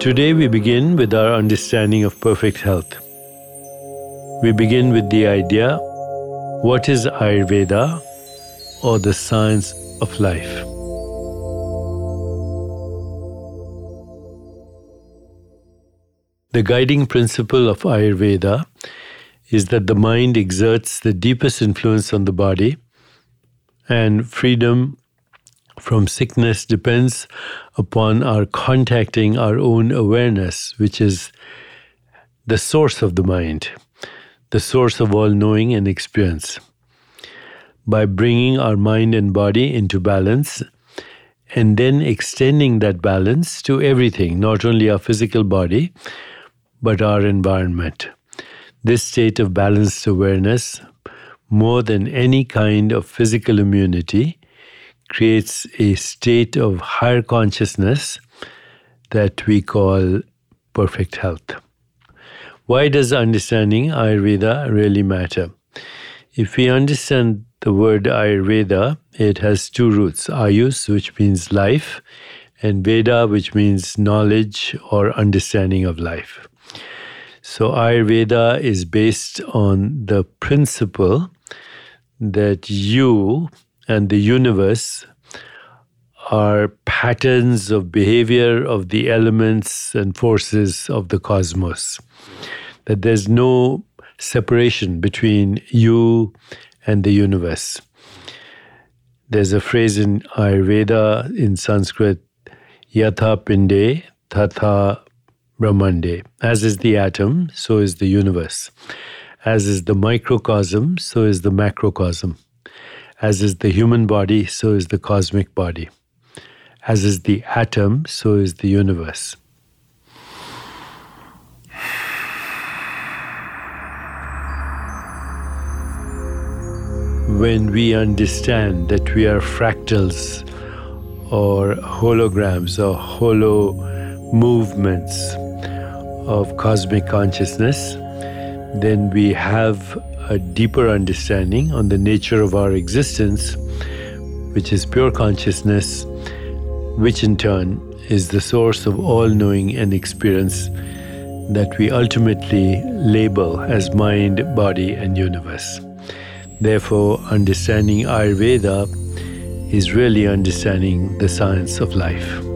Today we begin with our understanding of perfect health. We begin with the idea what is Ayurveda or the science of life? The guiding principle of Ayurveda is that the mind exerts the deepest influence on the body, and freedom from sickness depends upon our contacting our own awareness, which is the source of the mind, the source of all knowing and experience. By bringing our mind and body into balance, and then extending that balance to everything, not only our physical body, but our environment. This state of balanced awareness, more than any kind of physical immunity, creates a state of higher consciousness that we call perfect health. Why does understanding Ayurveda really matter? If we understand the word Ayurveda, it has two roots Ayus, which means life, and Veda, which means knowledge or understanding of life. So, Ayurveda is based on the principle that you and the universe are patterns of behavior of the elements and forces of the cosmos. That there's no separation between you and the universe. There's a phrase in Ayurveda in Sanskrit, yatha pinde tatha Brahmande. As is the atom, so is the universe. As is the microcosm, so is the macrocosm. As is the human body, so is the cosmic body. As is the atom, so is the universe. When we understand that we are fractals or holograms or holo movements of cosmic consciousness, then we have a deeper understanding on the nature of our existence, which is pure consciousness, which in turn is the source of all knowing and experience that we ultimately label as mind, body, and universe. Therefore, understanding Ayurveda is really understanding the science of life.